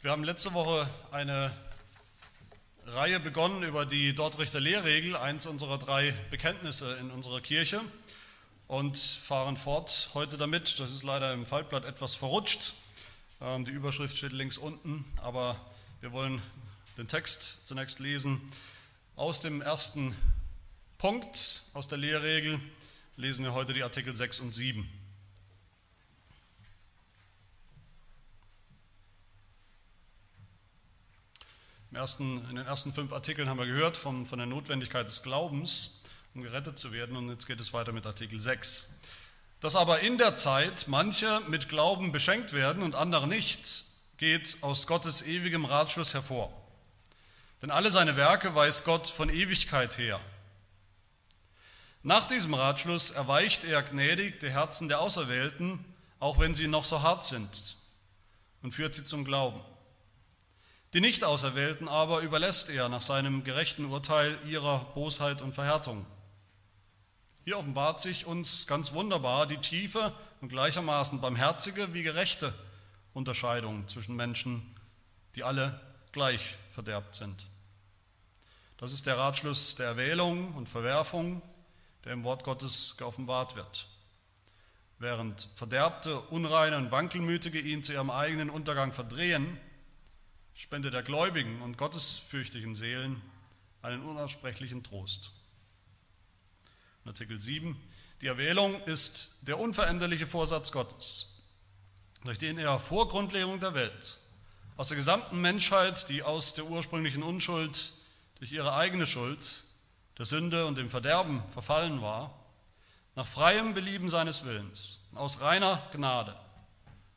Wir haben letzte Woche eine Reihe begonnen über die Dortrichter Lehrregel, eins unserer drei Bekenntnisse in unserer Kirche, und fahren fort heute damit. Das ist leider im Faltblatt etwas verrutscht. Ähm, die Überschrift steht links unten, aber wir wollen den Text zunächst lesen. Aus dem ersten Punkt aus der Lehrregel lesen wir heute die Artikel 6 und 7. Ersten, in den ersten fünf Artikeln haben wir gehört von, von der Notwendigkeit des Glaubens, um gerettet zu werden. Und jetzt geht es weiter mit Artikel 6. Dass aber in der Zeit manche mit Glauben beschenkt werden und andere nicht, geht aus Gottes ewigem Ratschluss hervor. Denn alle seine Werke weiß Gott von Ewigkeit her. Nach diesem Ratschluss erweicht er gnädig die Herzen der Auserwählten, auch wenn sie noch so hart sind, und führt sie zum Glauben. Die Nicht-Auserwählten aber überlässt er nach seinem gerechten Urteil ihrer Bosheit und Verhärtung. Hier offenbart sich uns ganz wunderbar die tiefe und gleichermaßen barmherzige wie gerechte Unterscheidung zwischen Menschen, die alle gleich verderbt sind. Das ist der Ratschluss der Erwählung und Verwerfung, der im Wort Gottes geoffenbart wird. Während Verderbte, Unreine und Wankelmütige ihn zu ihrem eigenen Untergang verdrehen, Spende der gläubigen und gottesfürchtigen Seelen einen unaussprechlichen Trost. Artikel 7. Die Erwählung ist der unveränderliche Vorsatz Gottes, durch den er vor Grundlegung der Welt aus der gesamten Menschheit, die aus der ursprünglichen Unschuld durch ihre eigene Schuld, der Sünde und dem Verderben verfallen war, nach freiem Belieben seines Willens, aus reiner Gnade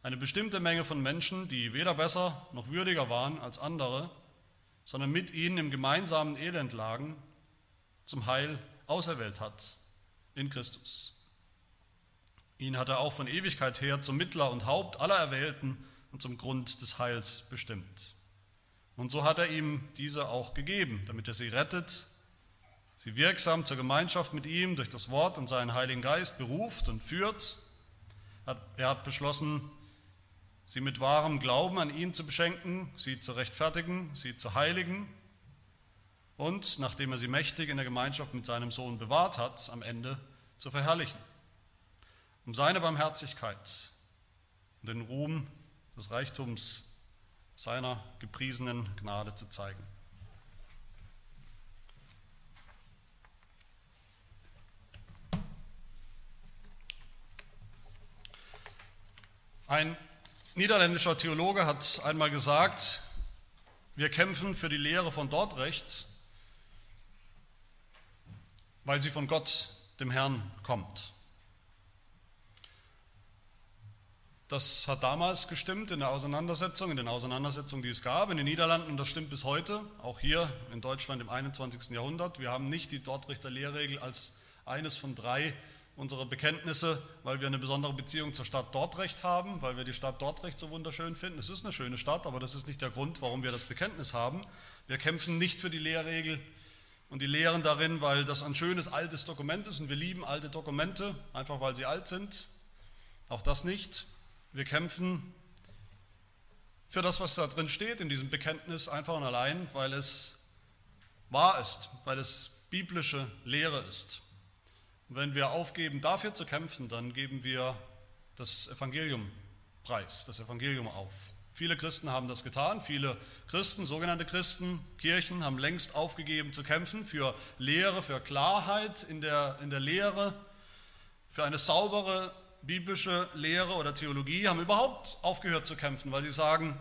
eine bestimmte Menge von Menschen, die weder besser noch würdiger waren als andere, sondern mit ihnen im gemeinsamen Elend lagen, zum Heil auserwählt hat in Christus. Ihn hat er auch von Ewigkeit her zum Mittler und Haupt aller Erwählten und zum Grund des Heils bestimmt. Und so hat er ihm diese auch gegeben, damit er sie rettet, sie wirksam zur Gemeinschaft mit ihm durch das Wort und seinen Heiligen Geist beruft und führt. Er hat beschlossen, sie mit wahrem Glauben an ihn zu beschenken, sie zu rechtfertigen, sie zu heiligen und, nachdem er sie mächtig in der Gemeinschaft mit seinem Sohn bewahrt hat, am Ende zu verherrlichen, um seine Barmherzigkeit und den Ruhm des Reichtums seiner gepriesenen Gnade zu zeigen. Ein niederländischer Theologe hat einmal gesagt, wir kämpfen für die Lehre von Dortrecht, weil sie von Gott, dem Herrn, kommt. Das hat damals gestimmt in der Auseinandersetzung, in den Auseinandersetzungen, die es gab in den Niederlanden und das stimmt bis heute, auch hier in Deutschland im 21. Jahrhundert. Wir haben nicht die Dortrechter Lehrregel als eines von drei unsere Bekenntnisse, weil wir eine besondere Beziehung zur Stadt Dortrecht haben, weil wir die Stadt Dortrecht so wunderschön finden. Es ist eine schöne Stadt, aber das ist nicht der Grund, warum wir das Bekenntnis haben. Wir kämpfen nicht für die Lehrregel und die Lehren darin, weil das ein schönes altes Dokument ist und wir lieben alte Dokumente, einfach weil sie alt sind. Auch das nicht. Wir kämpfen für das, was da drin steht in diesem Bekenntnis, einfach und allein, weil es wahr ist, weil es biblische Lehre ist. Und wenn wir aufgeben, dafür zu kämpfen, dann geben wir das Evangelium preis, das Evangelium auf. Viele Christen haben das getan, viele Christen, sogenannte Christen, Kirchen haben längst aufgegeben zu kämpfen für Lehre, für Klarheit in der, in der Lehre, für eine saubere biblische Lehre oder Theologie, haben überhaupt aufgehört zu kämpfen, weil sie sagen,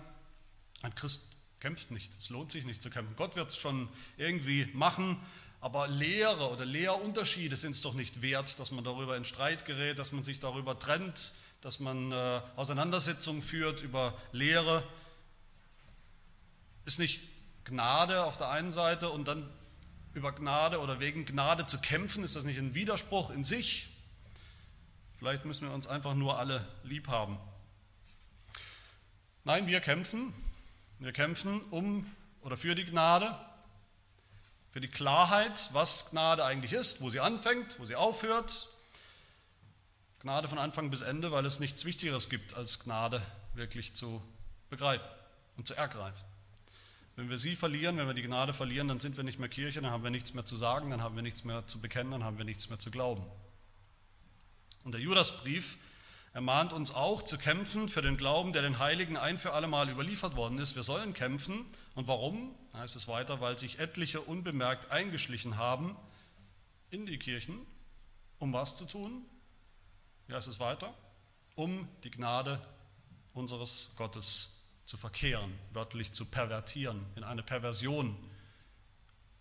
ein Christ kämpft nicht, es lohnt sich nicht zu kämpfen. Gott wird es schon irgendwie machen, aber Lehre oder Lehrunterschiede sind es doch nicht wert, dass man darüber in Streit gerät, dass man sich darüber trennt, dass man äh, Auseinandersetzungen führt über Lehre. Ist nicht Gnade auf der einen Seite und dann über Gnade oder wegen Gnade zu kämpfen, ist das nicht ein Widerspruch in sich? Vielleicht müssen wir uns einfach nur alle lieb haben. Nein, wir kämpfen. Wir kämpfen um oder für die Gnade, für die Klarheit, was Gnade eigentlich ist, wo sie anfängt, wo sie aufhört. Gnade von Anfang bis Ende, weil es nichts Wichtigeres gibt, als Gnade wirklich zu begreifen und zu ergreifen. Wenn wir sie verlieren, wenn wir die Gnade verlieren, dann sind wir nicht mehr Kirche, dann haben wir nichts mehr zu sagen, dann haben wir nichts mehr zu bekennen, dann haben wir nichts mehr zu glauben. Und der Judasbrief ermahnt uns auch zu kämpfen für den Glauben, der den Heiligen ein für alle Mal überliefert worden ist. Wir sollen kämpfen. Und warum? Heißt es weiter, weil sich etliche unbemerkt eingeschlichen haben in die Kirchen, um was zu tun? Wie heißt es weiter? Um die Gnade unseres Gottes zu verkehren, wörtlich zu pervertieren, in eine Perversion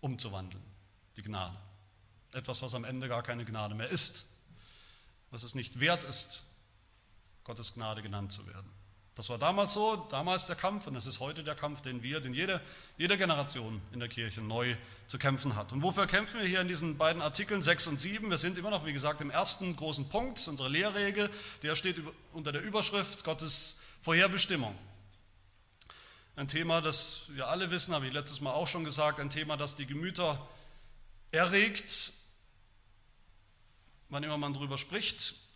umzuwandeln, die Gnade. Etwas, was am Ende gar keine Gnade mehr ist, was es nicht wert ist, Gottes Gnade genannt zu werden. Das war damals so, damals der Kampf und es ist heute der Kampf, den wir, den jede, jede Generation in der Kirche neu zu kämpfen hat. Und wofür kämpfen wir hier in diesen beiden Artikeln 6 und 7? Wir sind immer noch, wie gesagt, im ersten großen Punkt, unsere Lehrregel, der steht unter der Überschrift Gottes Vorherbestimmung. Ein Thema, das wir alle wissen, habe ich letztes Mal auch schon gesagt, ein Thema, das die Gemüter erregt, wann immer man darüber spricht.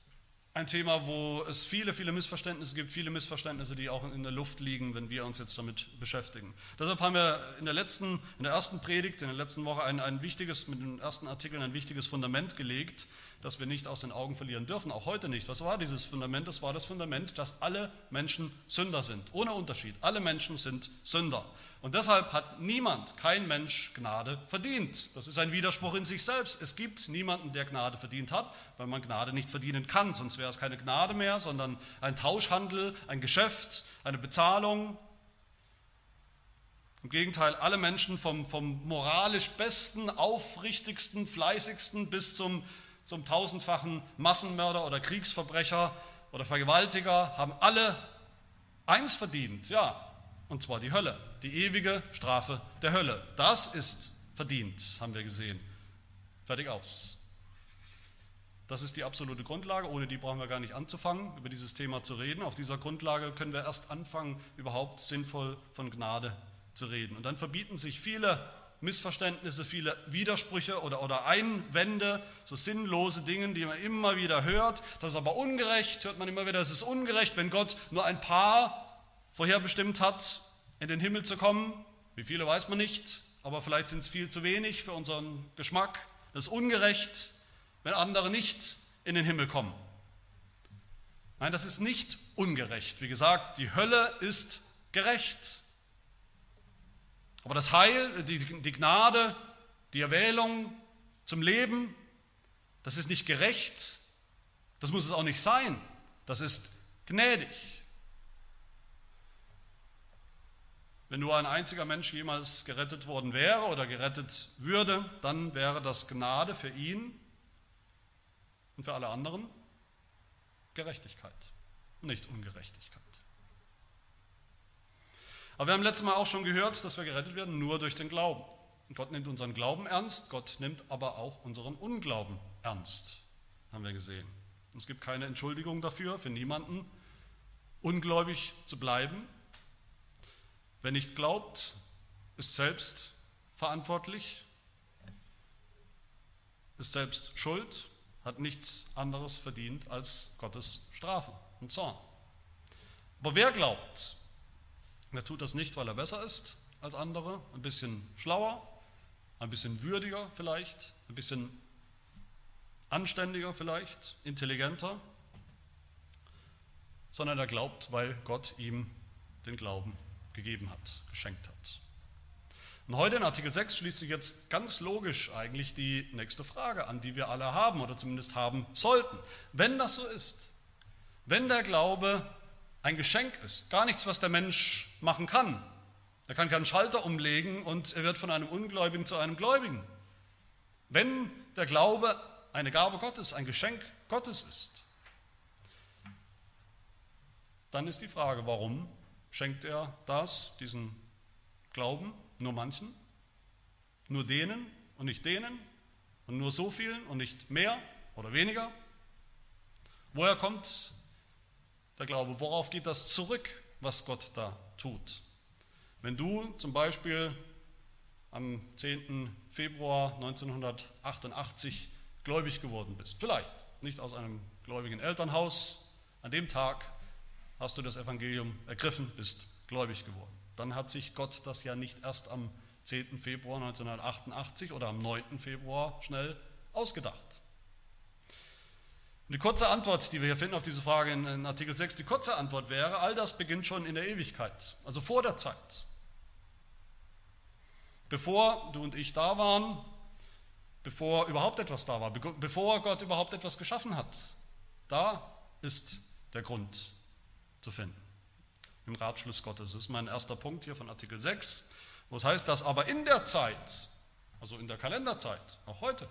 Ein Thema, wo es viele, viele Missverständnisse gibt, viele Missverständnisse, die auch in der Luft liegen, wenn wir uns jetzt damit beschäftigen. Deshalb haben wir in der letzten, in der ersten Predigt, in der letzten Woche ein, ein wichtiges, mit den ersten Artikeln ein wichtiges Fundament gelegt, das wir nicht aus den Augen verlieren dürfen, auch heute nicht. Was war dieses Fundament? Das war das Fundament, dass alle Menschen Sünder sind, ohne Unterschied. Alle Menschen sind Sünder. Und deshalb hat niemand, kein Mensch Gnade verdient. Das ist ein Widerspruch in sich selbst. Es gibt niemanden, der Gnade verdient hat, weil man Gnade nicht verdienen kann. Sonst wäre es keine Gnade mehr, sondern ein Tauschhandel, ein Geschäft, eine Bezahlung. Im Gegenteil, alle Menschen vom, vom moralisch besten, aufrichtigsten, fleißigsten bis zum zum tausendfachen Massenmörder oder Kriegsverbrecher oder Vergewaltiger, haben alle eins verdient, ja, und zwar die Hölle, die ewige Strafe der Hölle. Das ist verdient, haben wir gesehen. Fertig aus. Das ist die absolute Grundlage, ohne die brauchen wir gar nicht anzufangen, über dieses Thema zu reden. Auf dieser Grundlage können wir erst anfangen, überhaupt sinnvoll von Gnade zu reden. Und dann verbieten sich viele Missverständnisse, viele Widersprüche oder, oder Einwände, so sinnlose Dinge, die man immer wieder hört. Das ist aber ungerecht, hört man immer wieder, es ist ungerecht, wenn Gott nur ein paar vorherbestimmt hat, in den Himmel zu kommen. Wie viele weiß man nicht, aber vielleicht sind es viel zu wenig für unseren Geschmack. Es ist ungerecht, wenn andere nicht in den Himmel kommen. Nein, das ist nicht ungerecht. Wie gesagt, die Hölle ist gerecht. Aber das Heil, die, die Gnade, die Erwählung zum Leben, das ist nicht gerecht, das muss es auch nicht sein, das ist gnädig. Wenn nur ein einziger Mensch jemals gerettet worden wäre oder gerettet würde, dann wäre das Gnade für ihn und für alle anderen Gerechtigkeit, nicht Ungerechtigkeit. Aber wir haben letztes Mal auch schon gehört, dass wir gerettet werden nur durch den Glauben. Gott nimmt unseren Glauben ernst, Gott nimmt aber auch unseren Unglauben ernst, haben wir gesehen. Es gibt keine Entschuldigung dafür, für niemanden, ungläubig zu bleiben. Wer nicht glaubt, ist selbst verantwortlich, ist selbst schuld, hat nichts anderes verdient als Gottes Strafe und Zorn. Aber wer glaubt, er tut das nicht, weil er besser ist als andere, ein bisschen schlauer, ein bisschen würdiger vielleicht, ein bisschen anständiger vielleicht, intelligenter, sondern er glaubt, weil Gott ihm den Glauben gegeben hat, geschenkt hat. Und heute in Artikel 6 schließt sich jetzt ganz logisch eigentlich die nächste Frage an, die wir alle haben oder zumindest haben sollten. Wenn das so ist, wenn der Glaube ein Geschenk ist, gar nichts, was der Mensch machen kann. Er kann keinen Schalter umlegen und er wird von einem Ungläubigen zu einem Gläubigen. Wenn der Glaube eine Gabe Gottes, ein Geschenk Gottes ist, dann ist die Frage, warum schenkt er das, diesen Glauben, nur manchen, nur denen und nicht denen und nur so vielen und nicht mehr oder weniger? Woher kommt der Glaube? Worauf geht das zurück, was Gott da tut? Wenn du zum Beispiel am 10. Februar 1988 gläubig geworden bist, vielleicht nicht aus einem gläubigen Elternhaus, an dem Tag hast du das Evangelium ergriffen, bist gläubig geworden. dann hat sich Gott das ja nicht erst am 10. Februar 1988 oder am 9. Februar schnell ausgedacht. Und die kurze Antwort, die wir hier finden auf diese Frage in, Artikel 6, die kurze Antwort wäre, all das beginnt schon in der Ewigkeit, also vor der Zeit. Bevor du und ich da waren, bevor überhaupt etwas da war, bevor Gott überhaupt etwas geschaffen hat, da ist der Grund zu finden. Im Ratschluss Gottes. Das ist mein erster Punkt hier von Artikel 6, wo es heißt, dass aber in der Zeit, also in der Kalenderzeit, auch heute,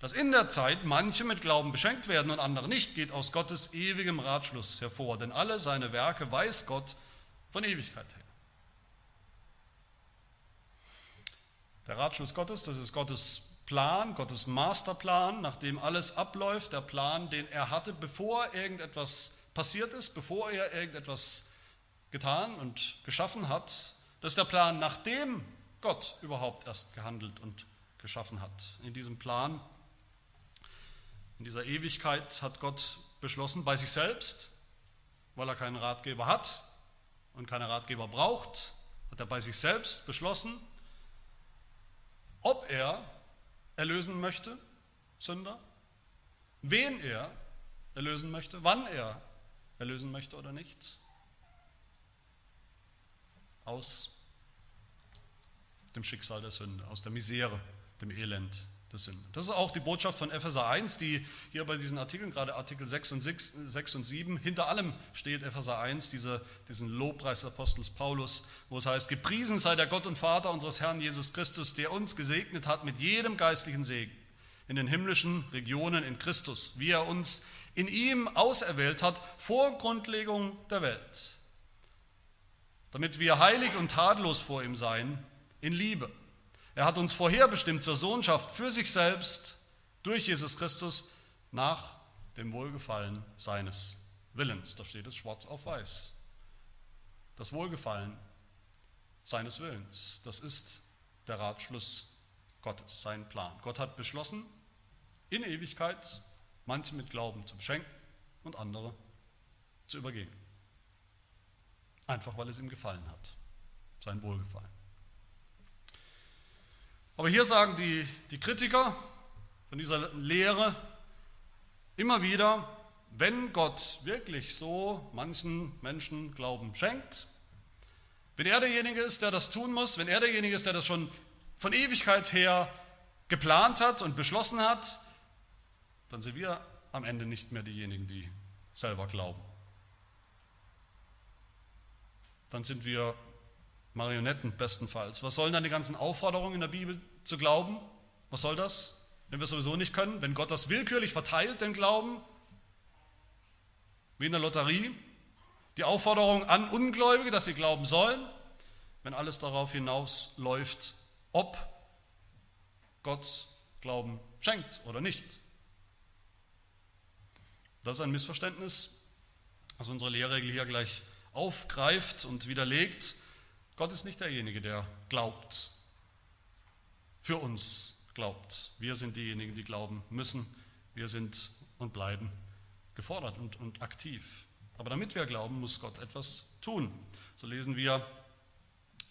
dass in der Zeit manche mit Glauben beschenkt werden und andere nicht, geht aus Gottes ewigem Ratschluss hervor, denn alle seine Werke weiß Gott von Ewigkeit her. Der Ratschluss Gottes, das ist Gottes Plan, Gottes Masterplan, nachdem alles abläuft, der Plan, den er hatte, bevor irgendetwas passiert ist, bevor er irgendetwas getan und geschaffen hat. Das ist der Plan, nachdem Gott überhaupt erst gehandelt und geschaffen hat. In diesem Plan in dieser Ewigkeit hat Gott beschlossen, bei sich selbst, weil er keinen Ratgeber hat und keine Ratgeber braucht, hat er bei sich selbst beschlossen, ob er erlösen möchte, Sünder, wen er erlösen möchte, wann er erlösen möchte oder nicht, aus dem Schicksal der Sünde, aus der Misere, dem Elend das sind. Das ist auch die Botschaft von Epheser 1, die hier bei diesen Artikeln, gerade Artikel 6 und, 6, 6 und 7, hinter allem steht Epheser 1, diese, diesen Lobpreis des Apostels Paulus, wo es heißt, gepriesen sei der Gott und Vater unseres Herrn Jesus Christus, der uns gesegnet hat mit jedem geistlichen Segen in den himmlischen Regionen in Christus, wie er uns in ihm auserwählt hat vor Grundlegung der Welt, damit wir heilig und tadellos vor ihm seien in Liebe er hat uns vorherbestimmt zur Sohnschaft für sich selbst durch Jesus Christus nach dem Wohlgefallen seines Willens. Da steht es schwarz auf weiß. Das Wohlgefallen seines Willens, das ist der Ratschluss Gottes, sein Plan. Gott hat beschlossen, in Ewigkeit manche mit Glauben zu beschenken und andere zu übergehen. Einfach weil es ihm gefallen hat, sein Wohlgefallen. Aber hier sagen die, die Kritiker von dieser Lehre immer wieder, wenn Gott wirklich so manchen Menschen Glauben schenkt, wenn er derjenige ist, der das tun muss, wenn er derjenige ist, der das schon von Ewigkeit her geplant hat und beschlossen hat, dann sind wir am Ende nicht mehr diejenigen, die selber glauben. Dann sind wir Marionetten bestenfalls. Was sollen dann die ganzen Aufforderungen in der Bibel zu glauben. Was soll das? Wenn wir es sowieso nicht können, wenn Gott das willkürlich verteilt, den Glauben, wie in der Lotterie, die Aufforderung an Ungläubige, dass sie glauben sollen, wenn alles darauf hinausläuft, ob Gott Glauben schenkt oder nicht. Das ist ein Missverständnis, das unsere Lehrregel hier gleich aufgreift und widerlegt. Gott ist nicht derjenige, der glaubt für uns glaubt. Wir sind diejenigen, die glauben müssen. Wir sind und bleiben gefordert und, und aktiv. Aber damit wir glauben, muss Gott etwas tun. So lesen wir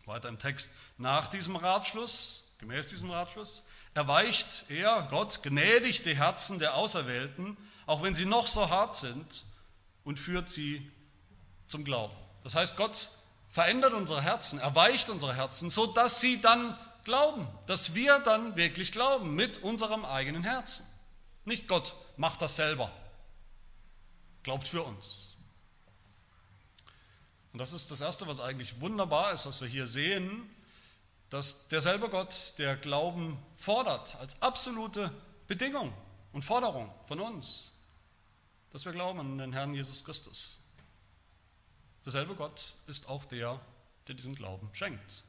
weiter im Text. Nach diesem Ratschluss, gemäß diesem Ratschluss, erweicht er, Gott, gnädig die Herzen der Auserwählten, auch wenn sie noch so hart sind, und führt sie zum Glauben. Das heißt, Gott verändert unsere Herzen, erweicht unsere Herzen, sodass sie dann glauben, dass wir dann wirklich glauben mit unserem eigenen Herzen. Nicht Gott macht das selber, glaubt für uns. Und das ist das Erste, was eigentlich wunderbar ist, was wir hier sehen, dass derselbe Gott, der Glauben fordert, als absolute Bedingung und Forderung von uns, dass wir glauben an den Herrn Jesus Christus. Derselbe Gott ist auch der, der diesen Glauben schenkt.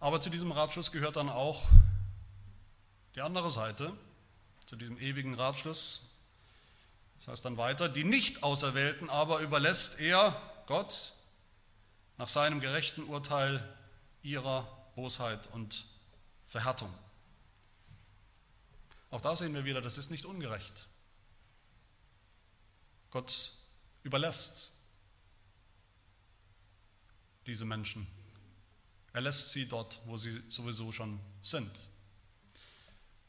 Aber zu diesem Ratschluss gehört dann auch die andere Seite, zu diesem ewigen Ratschluss. Das heißt dann weiter, die Nicht-Auserwählten aber überlässt er, Gott, nach seinem gerechten Urteil ihrer Bosheit und Verhärtung. Auch da sehen wir wieder, das ist nicht ungerecht. Gott überlässt diese Menschen. Er lässt sie dort, wo sie sowieso schon sind.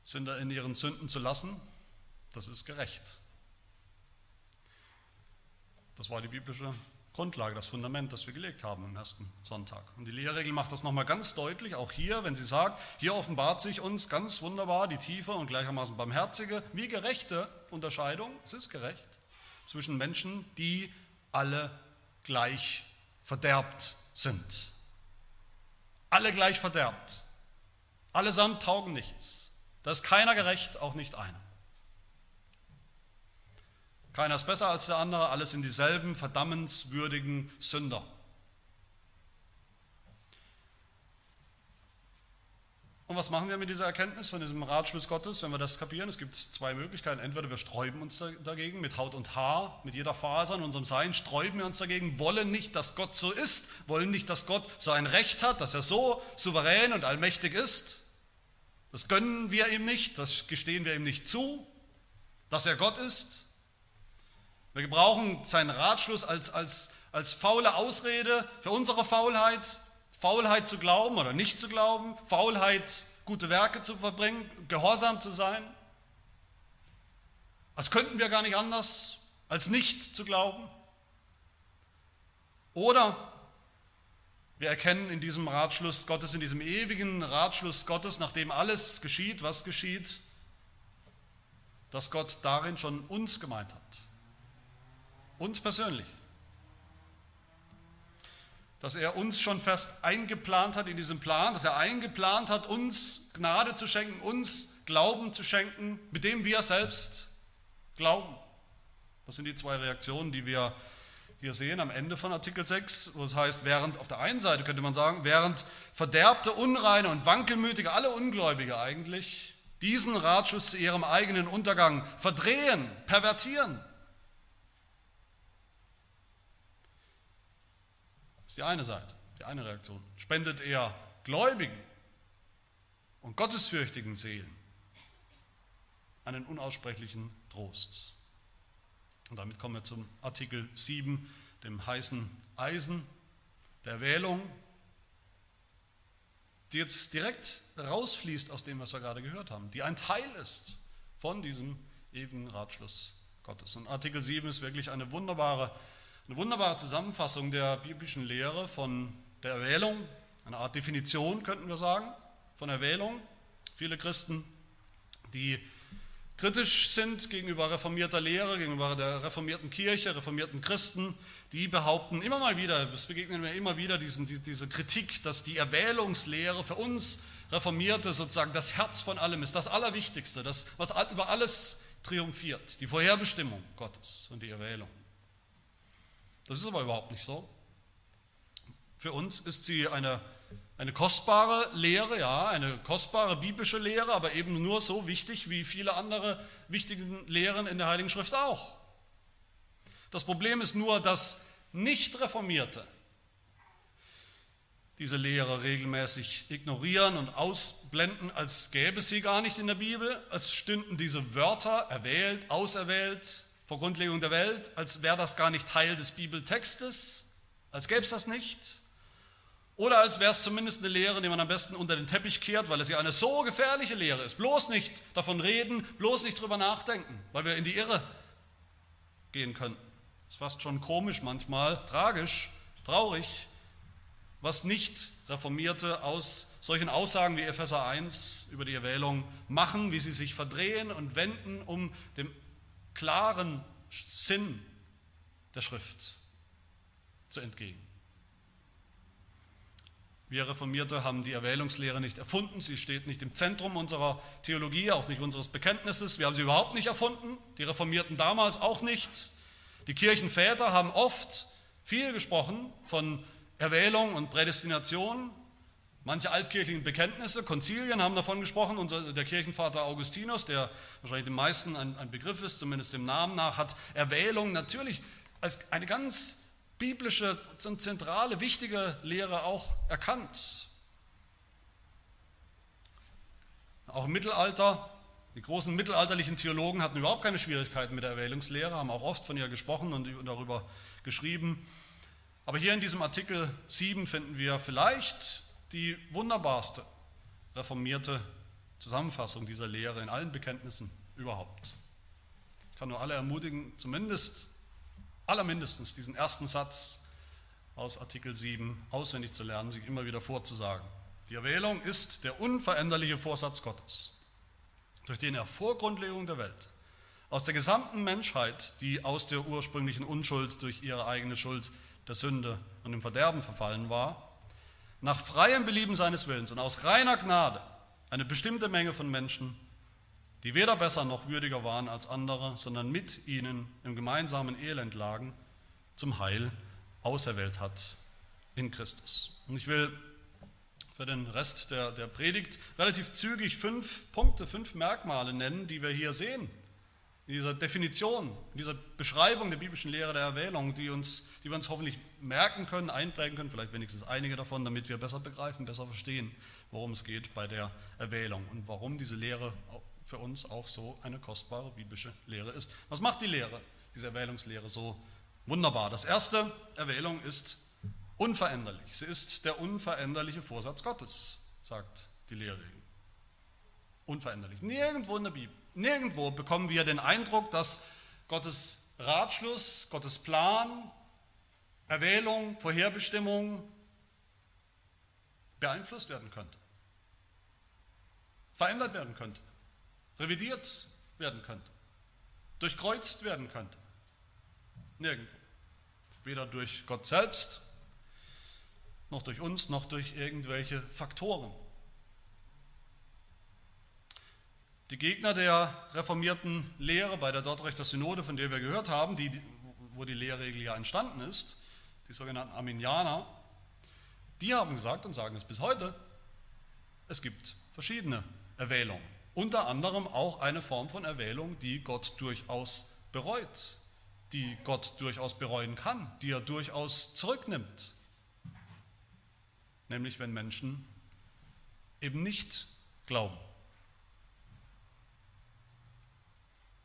Sünder in ihren Sünden zu lassen, das ist gerecht. Das war die biblische Grundlage, das Fundament, das wir gelegt haben im ersten Sonntag. Und die Lehrregel macht das nochmal ganz deutlich, auch hier, wenn sie sagt, hier offenbart sich uns ganz wunderbar die tiefe und gleichermaßen barmherzige, wie gerechte Unterscheidung, es ist gerecht, zwischen Menschen, die alle gleich verderbt sind. Alle gleich verderbt. Allesamt taugen nichts. Da ist keiner gerecht, auch nicht einer. Keiner ist besser als der andere, alles sind dieselben verdammenswürdigen Sünder. Und was machen wir mit dieser Erkenntnis, von diesem Ratschluss Gottes, wenn wir das kapieren? Es gibt zwei Möglichkeiten. Entweder wir sträuben uns dagegen mit Haut und Haar, mit jeder Faser in unserem Sein, sträuben wir uns dagegen, wollen nicht, dass Gott so ist, wollen nicht, dass Gott so ein Recht hat, dass er so souverän und allmächtig ist. Das gönnen wir ihm nicht, das gestehen wir ihm nicht zu, dass er Gott ist. Wir gebrauchen seinen Ratschluss als, als, als faule Ausrede für unsere Faulheit, Faulheit zu glauben oder nicht zu glauben, Faulheit, gute Werke zu verbringen, gehorsam zu sein. Als könnten wir gar nicht anders, als nicht zu glauben. Oder wir erkennen in diesem Ratschluss Gottes, in diesem ewigen Ratschluss Gottes, nachdem alles geschieht, was geschieht, dass Gott darin schon uns gemeint hat. Uns persönlich. Dass er uns schon fest eingeplant hat in diesem Plan, dass er eingeplant hat, uns Gnade zu schenken, uns Glauben zu schenken, mit dem wir selbst glauben. Das sind die zwei Reaktionen, die wir hier sehen am Ende von Artikel 6, wo es heißt, während auf der einen Seite könnte man sagen, während verderbte, unreine und wankelmütige, alle Ungläubige eigentlich, diesen Ratschluss zu ihrem eigenen Untergang verdrehen, pervertieren, ist die eine Seite, die eine Reaktion. Spendet er gläubigen und gottesfürchtigen Seelen einen unaussprechlichen Trost. Und damit kommen wir zum Artikel 7, dem heißen Eisen der Wählung, die jetzt direkt rausfließt aus dem, was wir gerade gehört haben, die ein Teil ist von diesem ewigen Ratschluss Gottes. Und Artikel 7 ist wirklich eine wunderbare eine wunderbare Zusammenfassung der biblischen Lehre von der Erwählung, eine Art Definition könnten wir sagen, von Erwählung. Viele Christen, die kritisch sind gegenüber reformierter Lehre, gegenüber der reformierten Kirche, reformierten Christen, die behaupten immer mal wieder, es begegnen mir immer wieder diesen, diese Kritik, dass die Erwählungslehre für uns Reformierte sozusagen das Herz von allem ist, das Allerwichtigste, das, was über alles triumphiert, die Vorherbestimmung Gottes und die Erwählung. Das ist aber überhaupt nicht so. Für uns ist sie eine, eine kostbare Lehre, ja, eine kostbare biblische Lehre, aber eben nur so wichtig wie viele andere wichtige Lehren in der Heiligen Schrift auch. Das Problem ist nur, dass Nicht-Reformierte diese Lehre regelmäßig ignorieren und ausblenden, als gäbe es sie gar nicht in der Bibel, als stünden diese Wörter erwählt, auserwählt, vor Grundlegung der Welt, als wäre das gar nicht Teil des Bibeltextes, als gäbe es das nicht. Oder als wäre es zumindest eine Lehre, die man am besten unter den Teppich kehrt, weil es ja eine so gefährliche Lehre ist. Bloß nicht davon reden, bloß nicht drüber nachdenken, weil wir in die Irre gehen könnten. Ist fast schon komisch manchmal, tragisch, traurig, was nicht Reformierte aus solchen Aussagen wie Epheser 1 über die Erwählung machen, wie sie sich verdrehen und wenden, um dem klaren Sinn der Schrift zu entgehen. Wir Reformierte haben die Erwählungslehre nicht erfunden, sie steht nicht im Zentrum unserer Theologie, auch nicht unseres Bekenntnisses. Wir haben sie überhaupt nicht erfunden, die Reformierten damals auch nicht. Die Kirchenväter haben oft viel gesprochen von Erwählung und Prädestination, Manche altkirchlichen Bekenntnisse, Konzilien haben davon gesprochen. Unser, der Kirchenvater Augustinus, der wahrscheinlich den meisten ein, ein Begriff ist, zumindest dem Namen nach, hat Erwählung natürlich als eine ganz biblische zentrale, wichtige Lehre auch erkannt. Auch im Mittelalter, die großen mittelalterlichen Theologen hatten überhaupt keine Schwierigkeiten mit der Erwählungslehre, haben auch oft von ihr gesprochen und darüber geschrieben. Aber hier in diesem Artikel 7 finden wir vielleicht die wunderbarste reformierte Zusammenfassung dieser Lehre in allen Bekenntnissen überhaupt. Ich kann nur alle ermutigen, zumindest, allermindestens diesen ersten Satz aus Artikel 7 auswendig zu lernen, sich immer wieder vorzusagen. Die Erwählung ist der unveränderliche Vorsatz Gottes, durch den er vor Grundlegung der Welt aus der gesamten Menschheit, die aus der ursprünglichen Unschuld durch ihre eigene Schuld der Sünde und dem Verderben verfallen war, nach freiem Belieben seines Willens und aus reiner Gnade eine bestimmte Menge von Menschen, die weder besser noch würdiger waren als andere, sondern mit ihnen im gemeinsamen Elend lagen, zum Heil auserwählt hat in Christus. Und ich will für den Rest der, der Predigt relativ zügig fünf Punkte, fünf Merkmale nennen, die wir hier sehen in dieser Definition, in dieser Beschreibung der biblischen Lehre der Erwählung, die, uns, die wir uns hoffentlich merken können, einprägen können, vielleicht wenigstens einige davon, damit wir besser begreifen, besser verstehen, worum es geht bei der Erwählung und warum diese Lehre für uns auch so eine kostbare biblische Lehre ist. Was macht die Lehre, diese Erwählungslehre so wunderbar? Das erste, Erwählung ist unveränderlich. Sie ist der unveränderliche Vorsatz Gottes, sagt die Lehrregel. Unveränderlich. Nirgendwo in der Bibel Nirgendwo bekommen wir den Eindruck, dass Gottes Ratschluss, Gottes Plan, Erwählung, Vorherbestimmung beeinflusst werden könnte, verändert werden könnte, revidiert werden könnte, durchkreuzt werden könnte. Nirgendwo. Weder durch Gott selbst, noch durch uns, noch durch irgendwelche Faktoren. Die Gegner der reformierten Lehre bei der Dortrechter Synode, von der wir gehört haben, die, wo die Lehrregel ja entstanden ist, die sogenannten Arminianer, die haben gesagt und sagen es bis heute, es gibt verschiedene Erwählungen. Unter anderem auch eine Form von Erwählung, die Gott durchaus bereut, die Gott durchaus bereuen kann, die er durchaus zurücknimmt. Nämlich wenn Menschen eben nicht glauben.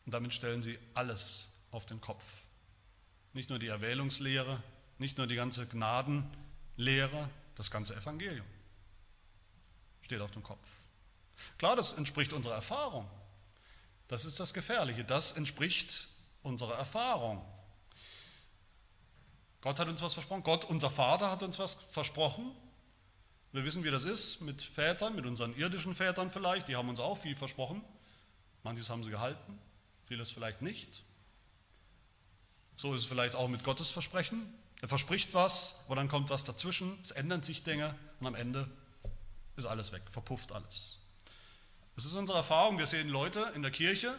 Und damit stellen sie alles auf den Kopf. Nicht nur die Erwählungslehre, nicht nur die ganze Gnadenlehre, das ganze Evangelium steht auf dem Kopf. Klar, das entspricht unserer Erfahrung. Das ist das Gefährliche. Das entspricht unserer Erfahrung. Gott hat uns was versprochen. Gott, unser Vater, hat uns was versprochen. Wir wissen, wie das ist mit Vätern, mit unseren irdischen Vätern vielleicht. Die haben uns auch viel versprochen. Manches haben sie gehalten vieles vielleicht nicht. So ist es vielleicht auch mit Gottes Versprechen. Er verspricht was, aber dann kommt was dazwischen, es ändern sich Dinge und am Ende ist alles weg, verpufft alles. Das ist unsere Erfahrung. Wir sehen Leute in der Kirche,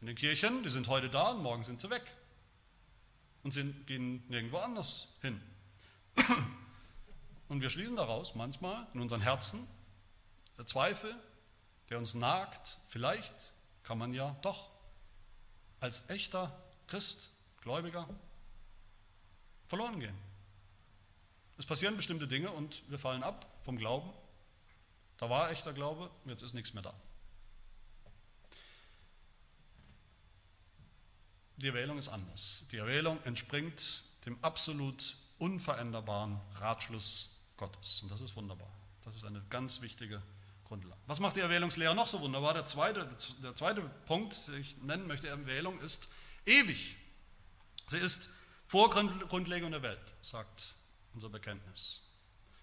in den Kirchen, die sind heute da und morgen sind sie weg und sind, gehen nirgendwo anders hin. Und wir schließen daraus manchmal in unseren Herzen der Zweifel, der uns nagt, vielleicht kann man ja doch als echter Christ, Gläubiger, verloren gehen. Es passieren bestimmte Dinge und wir fallen ab vom Glauben. Da war echter Glaube, jetzt ist nichts mehr da. Die Erwählung ist anders. Die Erwählung entspringt dem absolut unveränderbaren Ratschluss Gottes. Und das ist wunderbar. Das ist eine ganz wichtige Grundlage. Was macht die Erwählungslehre noch so wunderbar? Der zweite, der zweite Punkt, den ich nennen möchte, Erwählung ist ewig. Sie ist vor Grundlegung der Welt, sagt unser Bekenntnis.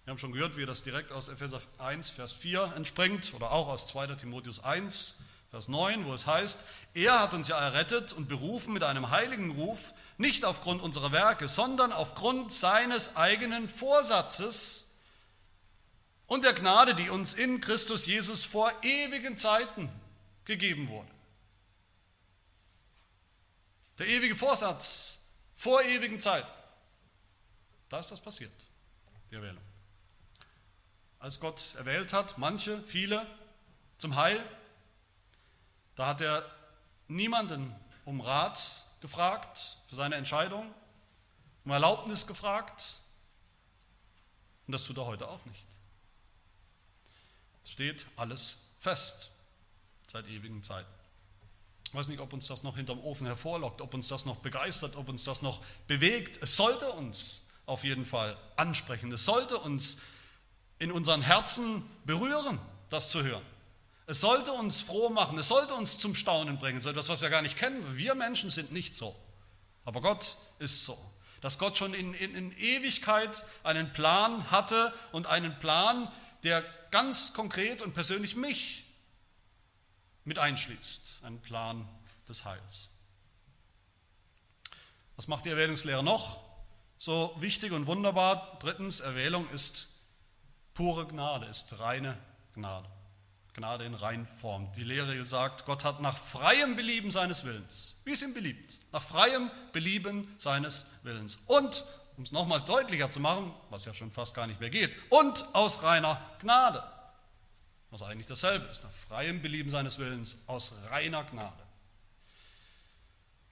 Wir haben schon gehört, wie das direkt aus Epheser 1, Vers 4 entspringt oder auch aus 2. Timotheus 1, Vers 9, wo es heißt, er hat uns ja errettet und berufen mit einem heiligen Ruf, nicht aufgrund unserer Werke, sondern aufgrund seines eigenen Vorsatzes, und der Gnade, die uns in Christus Jesus vor ewigen Zeiten gegeben wurde. Der ewige Vorsatz vor ewigen Zeiten. Da ist das passiert, die Erwählung. Als Gott erwählt hat, manche, viele zum Heil, da hat er niemanden um Rat gefragt für seine Entscheidung, um Erlaubnis gefragt. Und das tut er heute auch nicht steht alles fest seit ewigen Zeiten. Ich weiß nicht, ob uns das noch hinterm Ofen hervorlockt, ob uns das noch begeistert, ob uns das noch bewegt. Es sollte uns auf jeden Fall ansprechen. Es sollte uns in unseren Herzen berühren, das zu hören. Es sollte uns froh machen, es sollte uns zum Staunen bringen, so etwas, was wir gar nicht kennen. Wir Menschen sind nicht so, aber Gott ist so. Dass Gott schon in, in, in Ewigkeit einen Plan hatte und einen Plan, der ganz konkret und persönlich mich mit einschließt, einen Plan des Heils. Was macht die Erwählungslehre noch so wichtig und wunderbar? Drittens, Erwählung ist pure Gnade, ist reine Gnade. Gnade in Reinform. Die Lehre sagt, Gott hat nach freiem Belieben seines Willens, wie es ihm beliebt, nach freiem Belieben seines Willens. Und, um es nochmal deutlicher zu machen, was ja schon fast gar nicht mehr geht, und aus reiner Gnade, was eigentlich dasselbe ist, nach freiem Belieben seines Willens, aus reiner Gnade.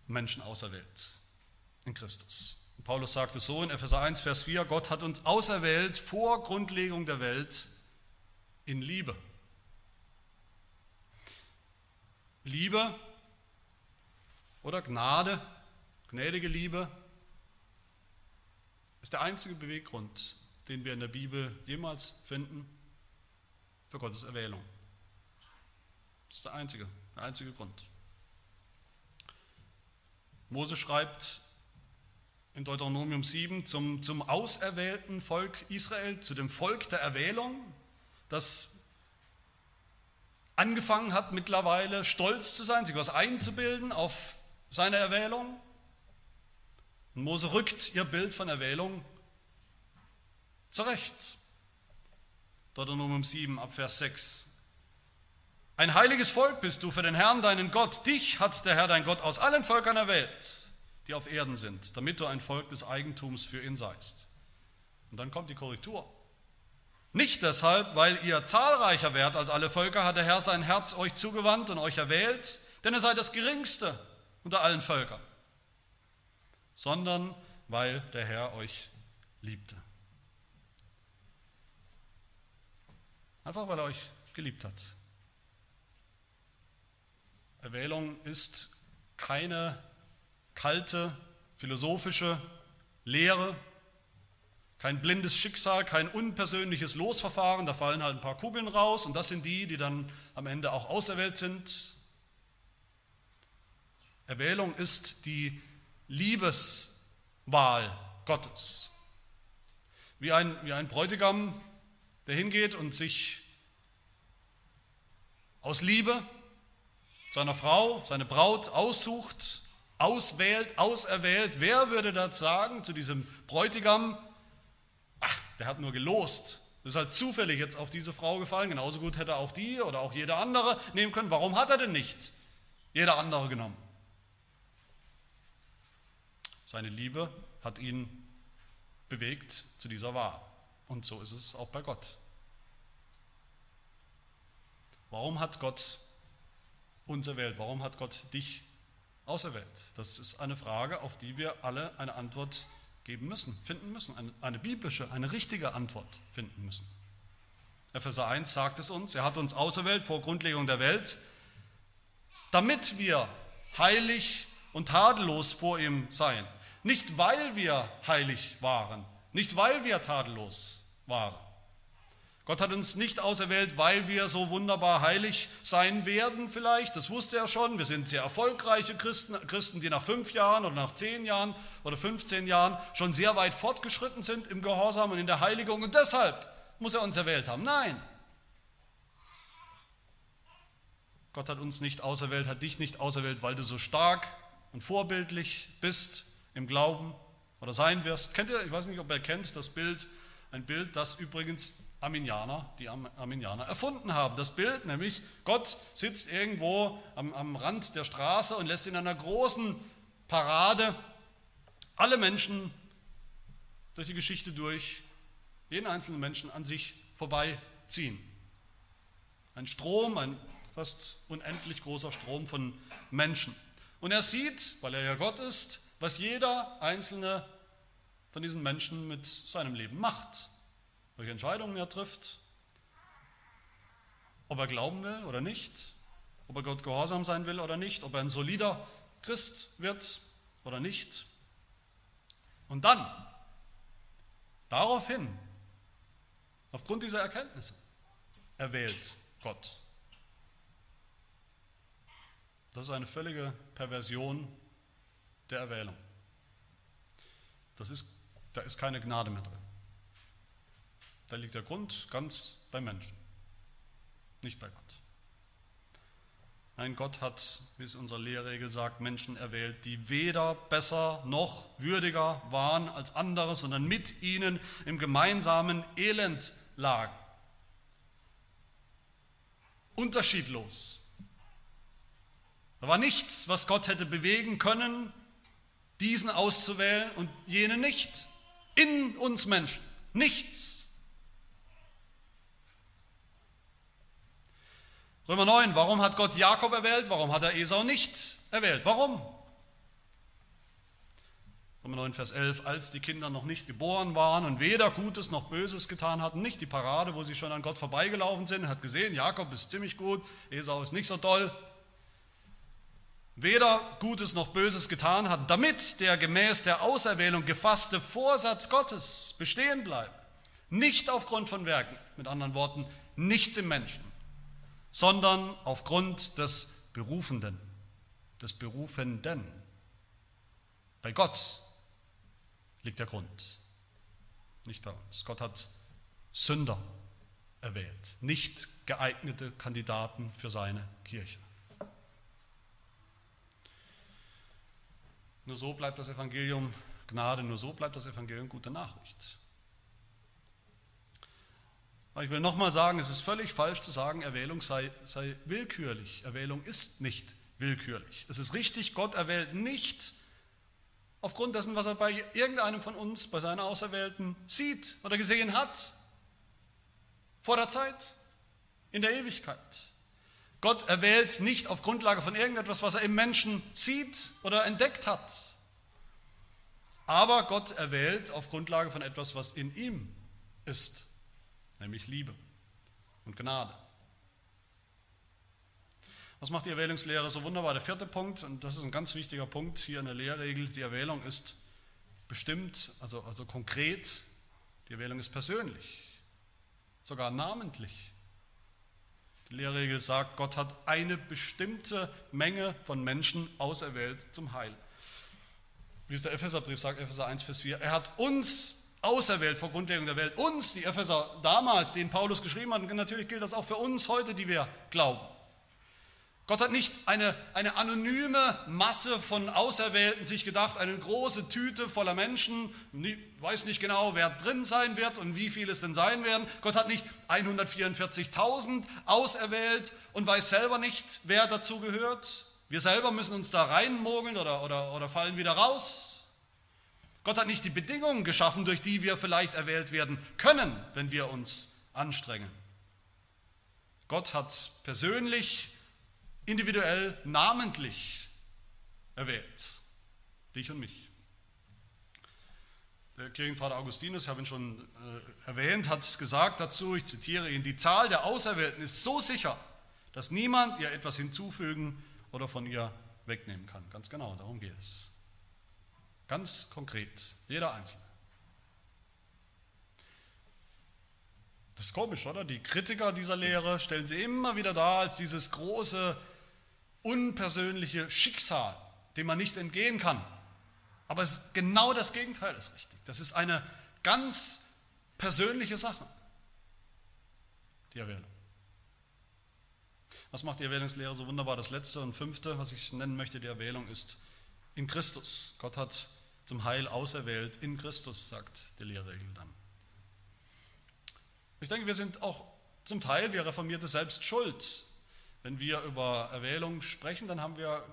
Menschen auserwählt in Christus. Und Paulus sagt es so in Epheser 1, Vers 4, Gott hat uns auserwählt vor Grundlegung der Welt in Liebe Liebe oder Gnade, gnädige Liebe, ist der einzige Beweggrund, den wir in der Bibel jemals finden für Gottes Erwählung. Das ist der einzige, der einzige Grund. Mose schreibt in Deuteronomium 7 zum, zum auserwählten Volk Israel, zu dem Volk der Erwählung, das angefangen hat mittlerweile stolz zu sein, sich was einzubilden auf seine Erwählung. Und Mose rückt ihr Bild von Erwählung zurecht. Deuteronomium 7 ab Vers 6. Ein heiliges Volk bist du für den Herrn, deinen Gott. Dich hat der Herr, dein Gott, aus allen Völkern erwählt, die auf Erden sind, damit du ein Volk des Eigentums für ihn seist. Und dann kommt die Korrektur. Nicht deshalb, weil ihr zahlreicher wärt als alle Völker, hat der Herr sein Herz euch zugewandt und euch erwählt, denn ihr seid das geringste unter allen Völkern, sondern weil der Herr euch liebte. Einfach weil er euch geliebt hat. Erwählung ist keine kalte philosophische Lehre, kein blindes Schicksal, kein unpersönliches Losverfahren, da fallen halt ein paar Kugeln raus und das sind die, die dann am Ende auch auserwählt sind. Erwählung ist die Liebeswahl Gottes. Wie ein, wie ein Bräutigam, der hingeht und sich aus Liebe seiner Frau, seine Braut aussucht, auswählt, auserwählt. Wer würde das sagen zu diesem Bräutigam, ach, der hat nur gelost. Das ist halt zufällig jetzt auf diese Frau gefallen. Genauso gut hätte er auch die oder auch jeder andere nehmen können. Warum hat er denn nicht jeder andere genommen? Seine Liebe hat ihn bewegt zu dieser Wahl. Und so ist es auch bei Gott. Warum hat Gott uns erwählt? Warum hat Gott dich auserwählt? Das ist eine Frage, auf die wir alle eine Antwort geben müssen, finden müssen, eine, eine biblische, eine richtige Antwort finden müssen. Epheser 1 sagt es uns, er hat uns auserwählt vor Grundlegung der Welt, damit wir heilig und tadellos vor ihm seien. Nicht weil wir heilig waren, nicht weil wir tadellos waren, Gott hat uns nicht auserwählt, weil wir so wunderbar heilig sein werden vielleicht. Das wusste er schon. Wir sind sehr erfolgreiche Christen, Christen, die nach fünf Jahren oder nach zehn Jahren oder 15 Jahren schon sehr weit fortgeschritten sind im Gehorsam und in der Heiligung. Und deshalb muss er uns erwählt haben. Nein. Gott hat uns nicht auserwählt, hat dich nicht auserwählt, weil du so stark und vorbildlich bist im Glauben oder sein wirst. Kennt ihr, ich weiß nicht, ob ihr kennt, das Bild, ein Bild, das übrigens Arminianer, die Arminianer erfunden haben. Das Bild nämlich, Gott sitzt irgendwo am, am Rand der Straße und lässt in einer großen Parade alle Menschen durch die Geschichte durch, jeden einzelnen Menschen an sich vorbeiziehen. Ein Strom, ein fast unendlich großer Strom von Menschen. Und er sieht, weil er ja Gott ist, was jeder einzelne von diesen Menschen mit seinem Leben macht welche Entscheidungen er trifft, ob er glauben will oder nicht, ob er Gott gehorsam sein will oder nicht, ob er ein solider Christ wird oder nicht. Und dann, Daraufhin, aufgrund dieser Erkenntnisse, erwählt Gott. Das ist eine völlige Perversion der Erwählung. Das ist, da ist keine Gnade mehr drin. Da liegt der Grund ganz beim Menschen, nicht bei Gott. Nein, Gott hat, wie es unsere Lehrregel sagt, Menschen erwählt, die weder besser noch würdiger waren als andere, sondern mit ihnen im gemeinsamen Elend lagen. Unterschiedlos. Da war nichts, was Gott hätte bewegen können, diesen auszuwählen und jenen nicht. In uns Menschen. Nichts. Römer 9, warum hat Gott Jakob erwählt? Warum hat er Esau nicht erwählt? Warum? Römer 9, Vers 11, als die Kinder noch nicht geboren waren und weder Gutes noch Böses getan hatten, nicht die Parade, wo sie schon an Gott vorbeigelaufen sind, hat gesehen, Jakob ist ziemlich gut, Esau ist nicht so toll. Weder Gutes noch Böses getan hatten, damit der gemäß der Auserwählung gefasste Vorsatz Gottes bestehen bleibt. Nicht aufgrund von Werken, mit anderen Worten, nichts im Menschen sondern aufgrund des Berufenden, des Berufenden. Bei Gott liegt der Grund, nicht bei uns. Gott hat Sünder erwählt, nicht geeignete Kandidaten für seine Kirche. Nur so bleibt das Evangelium Gnade, nur so bleibt das Evangelium gute Nachricht. Aber ich will nochmal sagen, es ist völlig falsch zu sagen, Erwählung sei, sei willkürlich. Erwählung ist nicht willkürlich. Es ist richtig, Gott erwählt nicht aufgrund dessen, was er bei irgendeinem von uns, bei seiner Auserwählten sieht oder gesehen hat. Vor der Zeit, in der Ewigkeit. Gott erwählt nicht auf Grundlage von irgendetwas, was er im Menschen sieht oder entdeckt hat. Aber Gott erwählt auf Grundlage von etwas, was in ihm ist nämlich Liebe und Gnade. Was macht die Erwählungslehre so wunderbar? Der vierte Punkt, und das ist ein ganz wichtiger Punkt hier in der Lehrregel, die Erwählung ist bestimmt, also, also konkret, die Erwählung ist persönlich, sogar namentlich. Die Lehrregel sagt, Gott hat eine bestimmte Menge von Menschen auserwählt zum Heil. Wie es der Epheserbrief sagt, Epheser 1, Vers 4, er hat uns auserwählt vor Grundlegung der Welt. Uns, die Epheser damals, den Paulus geschrieben hat, und natürlich gilt das auch für uns heute, die wir glauben. Gott hat nicht eine, eine anonyme Masse von Auserwählten sich gedacht, eine große Tüte voller Menschen, weiß nicht genau, wer drin sein wird und wie viele es denn sein werden. Gott hat nicht 144.000 auserwählt und weiß selber nicht, wer dazu gehört. Wir selber müssen uns da reinmogeln oder, oder, oder fallen wieder raus. Gott hat nicht die Bedingungen geschaffen, durch die wir vielleicht erwählt werden können, wenn wir uns anstrengen. Gott hat persönlich, individuell, namentlich erwählt. Dich und mich. Der Kirchenvater Augustinus, ich habe ihn schon äh, erwähnt, hat gesagt dazu, ich zitiere ihn, die Zahl der Auserwählten ist so sicher, dass niemand ihr etwas hinzufügen oder von ihr wegnehmen kann. Ganz genau, darum geht es. Ganz konkret, jeder Einzelne. Das ist komisch, oder? Die Kritiker dieser Lehre stellen sie immer wieder dar als dieses große, unpersönliche Schicksal, dem man nicht entgehen kann. Aber genau das Gegenteil ist richtig. Das ist eine ganz persönliche Sache, die Erwählung. Was macht die Erwählungslehre so wunderbar? Das letzte und fünfte, was ich nennen möchte, die Erwählung ist in Christus. Gott hat zum Heil auserwählt in Christus, sagt die Lehrregel dann. Ich denke, wir sind auch zum Teil, wir Reformierte, selbst schuld. Wenn wir über Erwählung sprechen, dann haben wir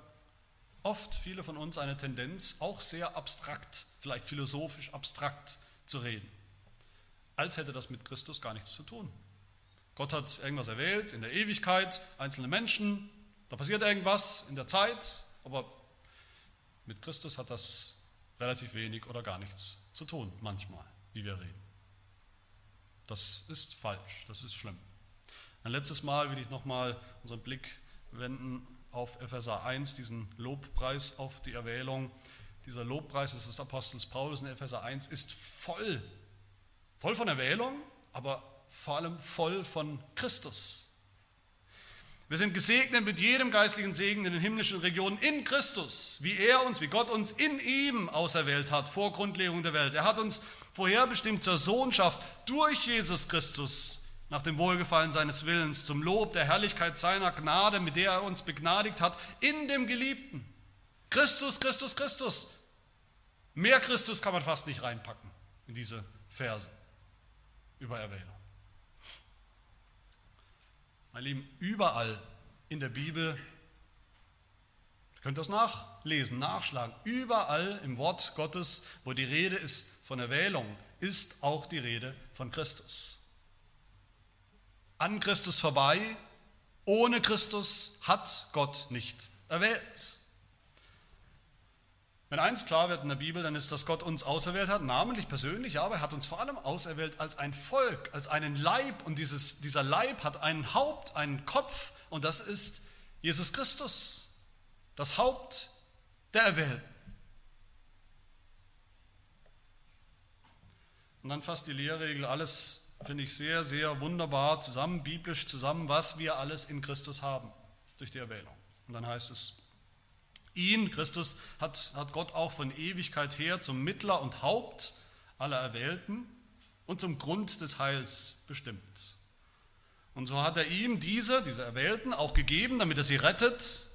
oft, viele von uns, eine Tendenz, auch sehr abstrakt, vielleicht philosophisch abstrakt zu reden. Als hätte das mit Christus gar nichts zu tun. Gott hat irgendwas erwählt in der Ewigkeit, einzelne Menschen, da passiert irgendwas in der Zeit, aber mit Christus hat das relativ wenig oder gar nichts zu tun, manchmal, wie wir reden. Das ist falsch, das ist schlimm. Ein letztes Mal will ich nochmal unseren Blick wenden auf Epheser 1, diesen Lobpreis auf die Erwählung. Dieser Lobpreis des Apostels Paulus in Epheser 1 ist voll Voll von Erwählung, aber vor allem voll von Christus. Wir sind gesegnet mit jedem geistlichen Segen in den himmlischen Regionen in Christus, wie er uns, wie Gott uns in ihm auserwählt hat vor Grundlegung der Welt. Er hat uns vorherbestimmt zur Sohnschaft durch Jesus Christus nach dem Wohlgefallen seines Willens, zum Lob der Herrlichkeit seiner Gnade, mit der er uns begnadigt hat, in dem Geliebten. Christus, Christus, Christus. Mehr Christus kann man fast nicht reinpacken in diese Verse über Erwählung. Meine Lieben, überall in der Bibel, ihr könnt das nachlesen, nachschlagen, überall im Wort Gottes, wo die Rede ist von Erwählung, ist auch die Rede von Christus. An Christus vorbei, ohne Christus hat Gott nicht erwählt. Wenn eins klar wird in der Bibel, dann ist, dass Gott uns auserwählt hat, namentlich persönlich, aber er hat uns vor allem auserwählt als ein Volk, als einen Leib. Und dieses, dieser Leib hat ein Haupt, einen Kopf, und das ist Jesus Christus, das Haupt der Erwählten. Und dann fasst die Lehrregel alles, finde ich, sehr, sehr wunderbar zusammen, biblisch zusammen, was wir alles in Christus haben durch die Erwählung. Und dann heißt es, Ihn, Christus, hat, hat Gott auch von Ewigkeit her zum Mittler und Haupt aller Erwählten und zum Grund des Heils bestimmt. Und so hat er ihm diese, diese Erwählten, auch gegeben, damit er sie rettet,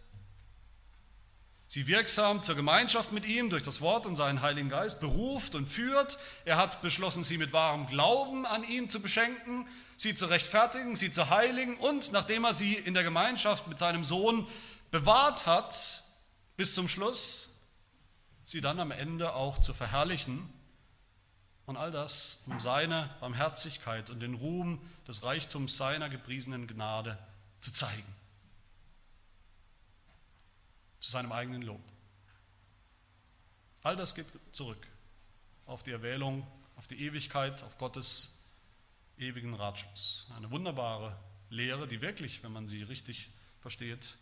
sie wirksam zur Gemeinschaft mit ihm durch das Wort und seinen Heiligen Geist beruft und führt. Er hat beschlossen, sie mit wahrem Glauben an ihn zu beschenken, sie zu rechtfertigen, sie zu heiligen und nachdem er sie in der Gemeinschaft mit seinem Sohn bewahrt hat, bis zum Schluss, sie dann am Ende auch zu verherrlichen und all das um seine Barmherzigkeit und den Ruhm des Reichtums seiner gepriesenen Gnade zu zeigen. Zu seinem eigenen Lob. All das geht zurück auf die Erwählung, auf die Ewigkeit, auf Gottes ewigen Ratschluss. Eine wunderbare Lehre, die wirklich, wenn man sie richtig versteht,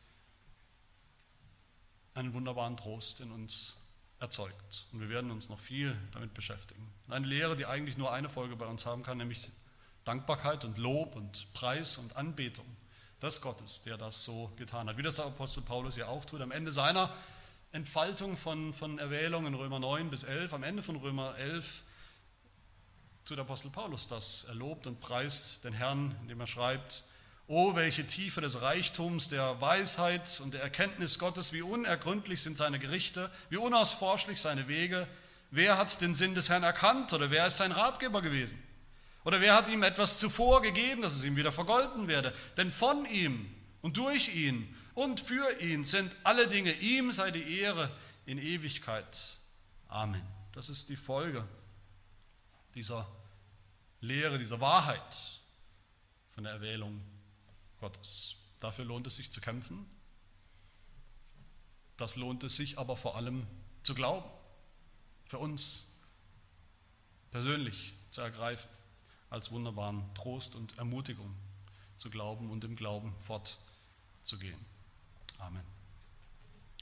einen wunderbaren Trost in uns erzeugt. Und wir werden uns noch viel damit beschäftigen. Eine Lehre, die eigentlich nur eine Folge bei uns haben kann, nämlich Dankbarkeit und Lob und Preis und Anbetung des Gottes, der das so getan hat. Wie das der Apostel Paulus ja auch tut. Am Ende seiner Entfaltung von, von Erwählung in Römer 9 bis 11, am Ende von Römer 11 tut der Apostel Paulus das. Er lobt und preist den Herrn, indem er schreibt, Oh, welche Tiefe des Reichtums, der Weisheit und der Erkenntnis Gottes, wie unergründlich sind seine Gerichte, wie unausforschlich seine Wege. Wer hat den Sinn des Herrn erkannt oder wer ist sein Ratgeber gewesen? Oder wer hat ihm etwas zuvor gegeben, dass es ihm wieder vergolten werde? Denn von ihm und durch ihn und für ihn sind alle Dinge. Ihm sei die Ehre in Ewigkeit. Amen. Das ist die Folge dieser Lehre, dieser Wahrheit von der Erwählung Gottes. Dafür lohnt es sich zu kämpfen. Das lohnt es sich aber vor allem zu glauben, für uns persönlich zu ergreifen, als wunderbaren Trost und Ermutigung zu glauben und im Glauben fortzugehen. Amen.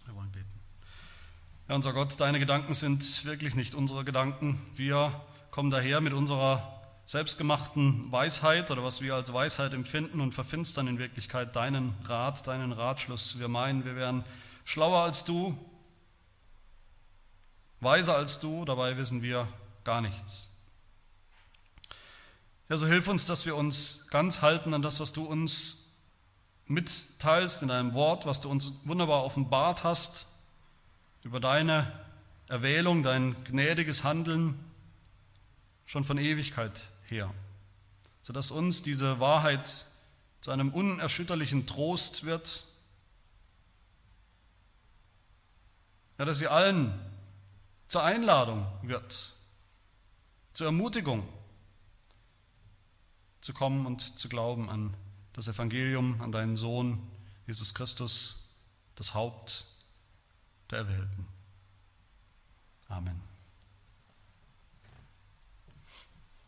Wir wollen beten. Herr unser Gott, deine Gedanken sind wirklich nicht unsere Gedanken. Wir kommen daher mit unserer selbstgemachten Weisheit oder was wir als Weisheit empfinden und verfinstern in Wirklichkeit deinen Rat, deinen Ratschluss. Wir meinen, wir wären schlauer als du, weiser als du, dabei wissen wir gar nichts. Ja, so hilf uns, dass wir uns ganz halten an das, was du uns mitteilst in deinem Wort, was du uns wunderbar offenbart hast über deine Erwählung, dein gnädiges Handeln schon von Ewigkeit her, sodass uns diese Wahrheit zu einem unerschütterlichen Trost wird, ja, dass sie allen zur Einladung wird, zur Ermutigung zu kommen und zu glauben an das Evangelium, an deinen Sohn Jesus Christus, das Haupt der Erwählten. Amen.